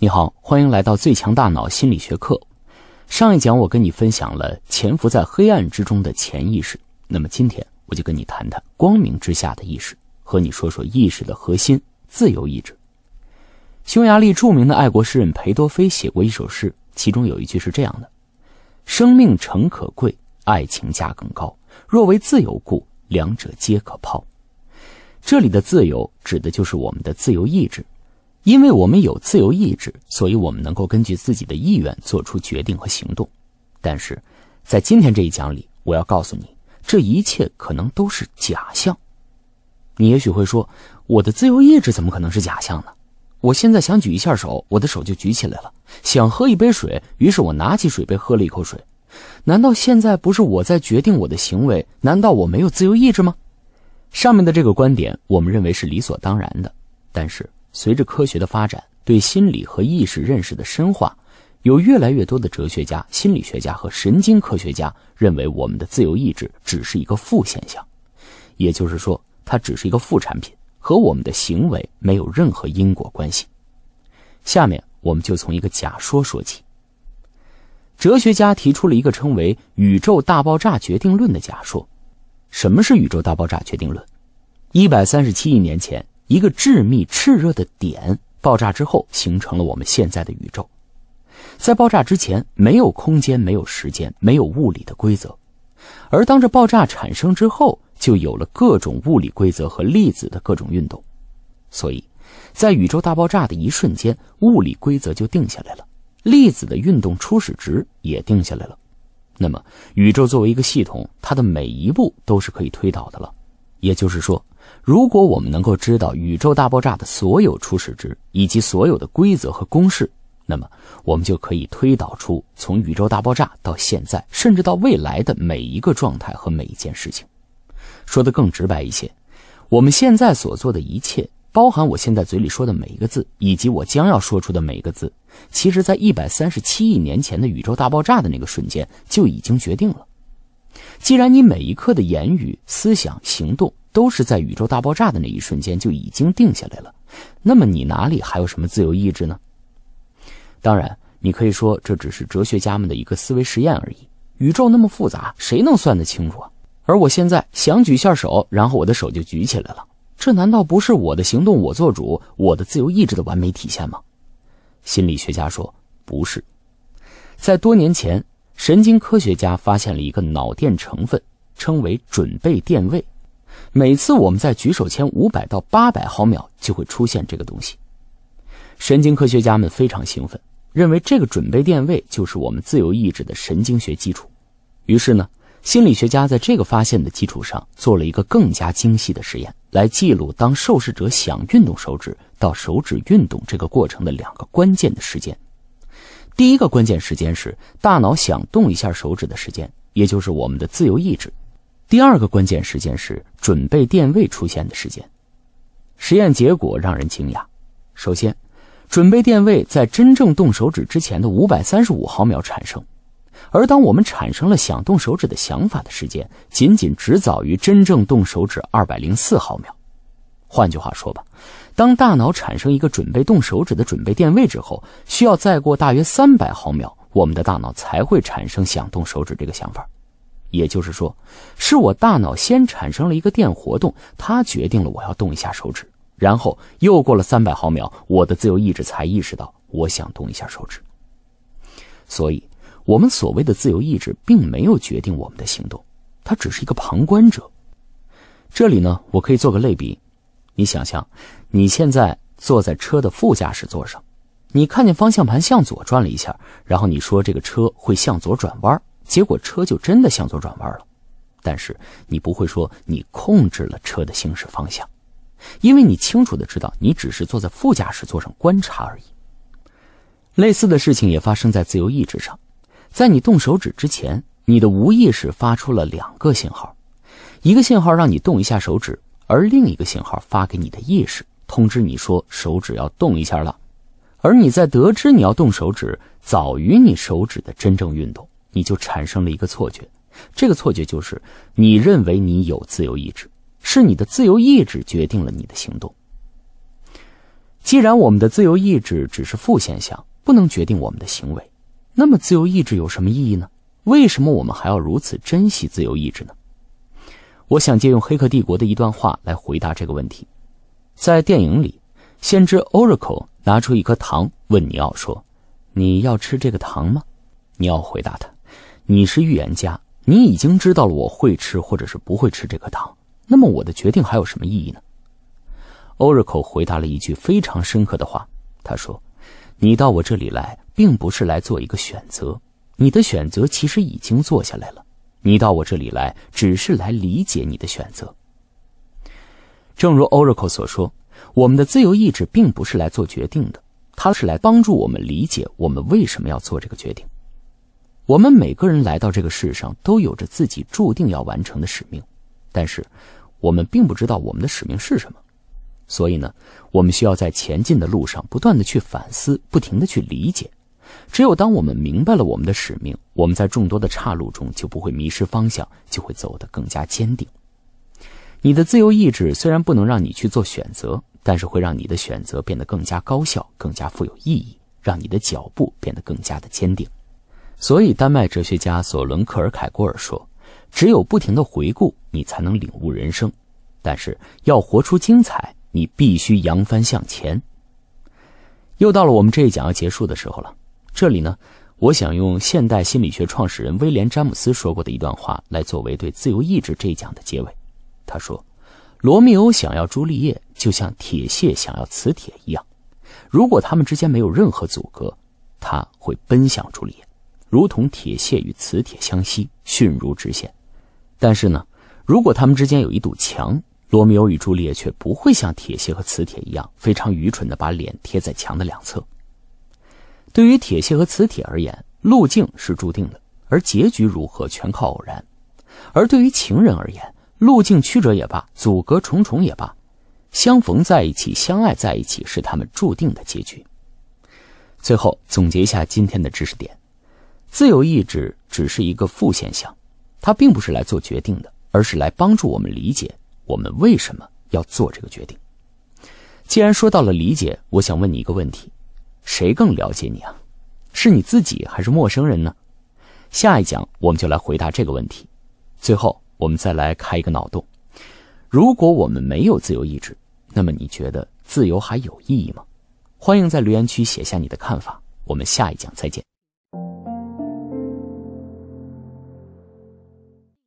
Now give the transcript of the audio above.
你好，欢迎来到最强大脑心理学课。上一讲我跟你分享了潜伏在黑暗之中的潜意识，那么今天我就跟你谈谈光明之下的意识，和你说说意识的核心——自由意志。匈牙利著名的爱国诗人裴多菲写过一首诗，其中有一句是这样的：“生命诚可贵，爱情价更高。若为自由故，两者皆可抛。”这里的自由指的就是我们的自由意志。因为我们有自由意志，所以我们能够根据自己的意愿做出决定和行动。但是，在今天这一讲里，我要告诉你，这一切可能都是假象。你也许会说，我的自由意志怎么可能是假象呢？我现在想举一下手，我的手就举起来了；想喝一杯水，于是我拿起水杯喝了一口水。难道现在不是我在决定我的行为？难道我没有自由意志吗？上面的这个观点，我们认为是理所当然的，但是。随着科学的发展，对心理和意识认识的深化，有越来越多的哲学家、心理学家和神经科学家认为，我们的自由意志只是一个负现象，也就是说，它只是一个副产品，和我们的行为没有任何因果关系。下面，我们就从一个假说说起。哲学家提出了一个称为“宇宙大爆炸决定论”的假说。什么是宇宙大爆炸决定论？一百三十七亿年前。一个致密炽热的点爆炸之后，形成了我们现在的宇宙。在爆炸之前，没有空间，没有时间，没有物理的规则；而当这爆炸产生之后，就有了各种物理规则和粒子的各种运动。所以，在宇宙大爆炸的一瞬间，物理规则就定下来了，粒子的运动初始值也定下来了。那么，宇宙作为一个系统，它的每一步都是可以推导的了。也就是说。如果我们能够知道宇宙大爆炸的所有初始值以及所有的规则和公式，那么我们就可以推导出从宇宙大爆炸到现在，甚至到未来的每一个状态和每一件事情。说的更直白一些，我们现在所做的一切，包含我现在嘴里说的每一个字，以及我将要说出的每一个字，其实在一百三十七亿年前的宇宙大爆炸的那个瞬间就已经决定了。既然你每一刻的言语、思想、行动，都是在宇宙大爆炸的那一瞬间就已经定下来了，那么你哪里还有什么自由意志呢？当然，你可以说这只是哲学家们的一个思维实验而已。宇宙那么复杂，谁能算得清楚啊？而我现在想举下手，然后我的手就举起来了，这难道不是我的行动我做主，我的自由意志的完美体现吗？心理学家说不是。在多年前，神经科学家发现了一个脑电成分，称为准备电位。每次我们在举手前五百到八百毫秒就会出现这个东西，神经科学家们非常兴奋，认为这个准备电位就是我们自由意志的神经学基础。于是呢，心理学家在这个发现的基础上做了一个更加精细的实验，来记录当受试者想运动手指到手指运动这个过程的两个关键的时间。第一个关键时间是大脑想动一下手指的时间，也就是我们的自由意志。第二个关键时间是准备电位出现的时间。实验结果让人惊讶。首先，准备电位在真正动手指之前的五百三十五毫秒产生，而当我们产生了想动手指的想法的时间，仅仅只早于真正动手指二百零四毫秒。换句话说吧，当大脑产生一个准备动手指的准备电位之后，需要再过大约三百毫秒，我们的大脑才会产生想动手指这个想法。也就是说，是我大脑先产生了一个电活动，它决定了我要动一下手指，然后又过了三百毫秒，我的自由意志才意识到我想动一下手指。所以，我们所谓的自由意志并没有决定我们的行动，它只是一个旁观者。这里呢，我可以做个类比，你想象你现在坐在车的副驾驶座上，你看见方向盘向左转了一下，然后你说这个车会向左转弯。结果车就真的向左转弯了，但是你不会说你控制了车的行驶方向，因为你清楚的知道你只是坐在副驾驶座上观察而已。类似的事情也发生在自由意志上，在你动手指之前，你的无意识发出了两个信号，一个信号让你动一下手指，而另一个信号发给你的意识，通知你说手指要动一下了。而你在得知你要动手指早于你手指的真正运动。你就产生了一个错觉，这个错觉就是你认为你有自由意志，是你的自由意志决定了你的行动。既然我们的自由意志只是负现象，不能决定我们的行为，那么自由意志有什么意义呢？为什么我们还要如此珍惜自由意志呢？我想借用《黑客帝国》的一段话来回答这个问题。在电影里，先知 Oracle 拿出一颗糖，问尼奥说：“你要吃这个糖吗？”尼奥回答他：“你是预言家，你已经知道了我会吃或者是不会吃这颗糖，那么我的决定还有什么意义呢？”Oracle 回答了一句非常深刻的话，他说：“你到我这里来，并不是来做一个选择。”你的选择其实已经做下来了，你到我这里来只是来理解你的选择。正如 Oracle 所说，我们的自由意志并不是来做决定的，它是来帮助我们理解我们为什么要做这个决定。我们每个人来到这个世上都有着自己注定要完成的使命，但是我们并不知道我们的使命是什么，所以呢，我们需要在前进的路上不断的去反思，不停的去理解。只有当我们明白了我们的使命，我们在众多的岔路中就不会迷失方向，就会走得更加坚定。你的自由意志虽然不能让你去做选择，但是会让你的选择变得更加高效、更加富有意义，让你的脚步变得更加的坚定。所以，丹麦哲学家索伦克尔凯郭尔说：“只有不停的回顾，你才能领悟人生；但是要活出精彩，你必须扬帆向前。”又到了我们这一讲要结束的时候了。这里呢，我想用现代心理学创始人威廉·詹姆斯说过的一段话来作为对自由意志这一讲的结尾。他说：“罗密欧想要朱丽叶，就像铁屑想要磁铁一样。如果他们之间没有任何阻隔，他会奔向朱丽叶，如同铁屑与磁铁相吸，迅如直线。但是呢，如果他们之间有一堵墙，罗密欧与朱丽叶却不会像铁屑和磁铁一样，非常愚蠢的把脸贴在墙的两侧。”对于铁屑和磁铁而言，路径是注定的，而结局如何全靠偶然；而对于情人而言，路径曲折也罢，阻隔重重也罢，相逢在一起，相爱在一起是他们注定的结局。最后总结一下今天的知识点：自由意志只是一个负现象，它并不是来做决定的，而是来帮助我们理解我们为什么要做这个决定。既然说到了理解，我想问你一个问题。谁更了解你啊？是你自己还是陌生人呢？下一讲我们就来回答这个问题。最后，我们再来开一个脑洞：如果我们没有自由意志，那么你觉得自由还有意义吗？欢迎在留言区写下你的看法。我们下一讲再见。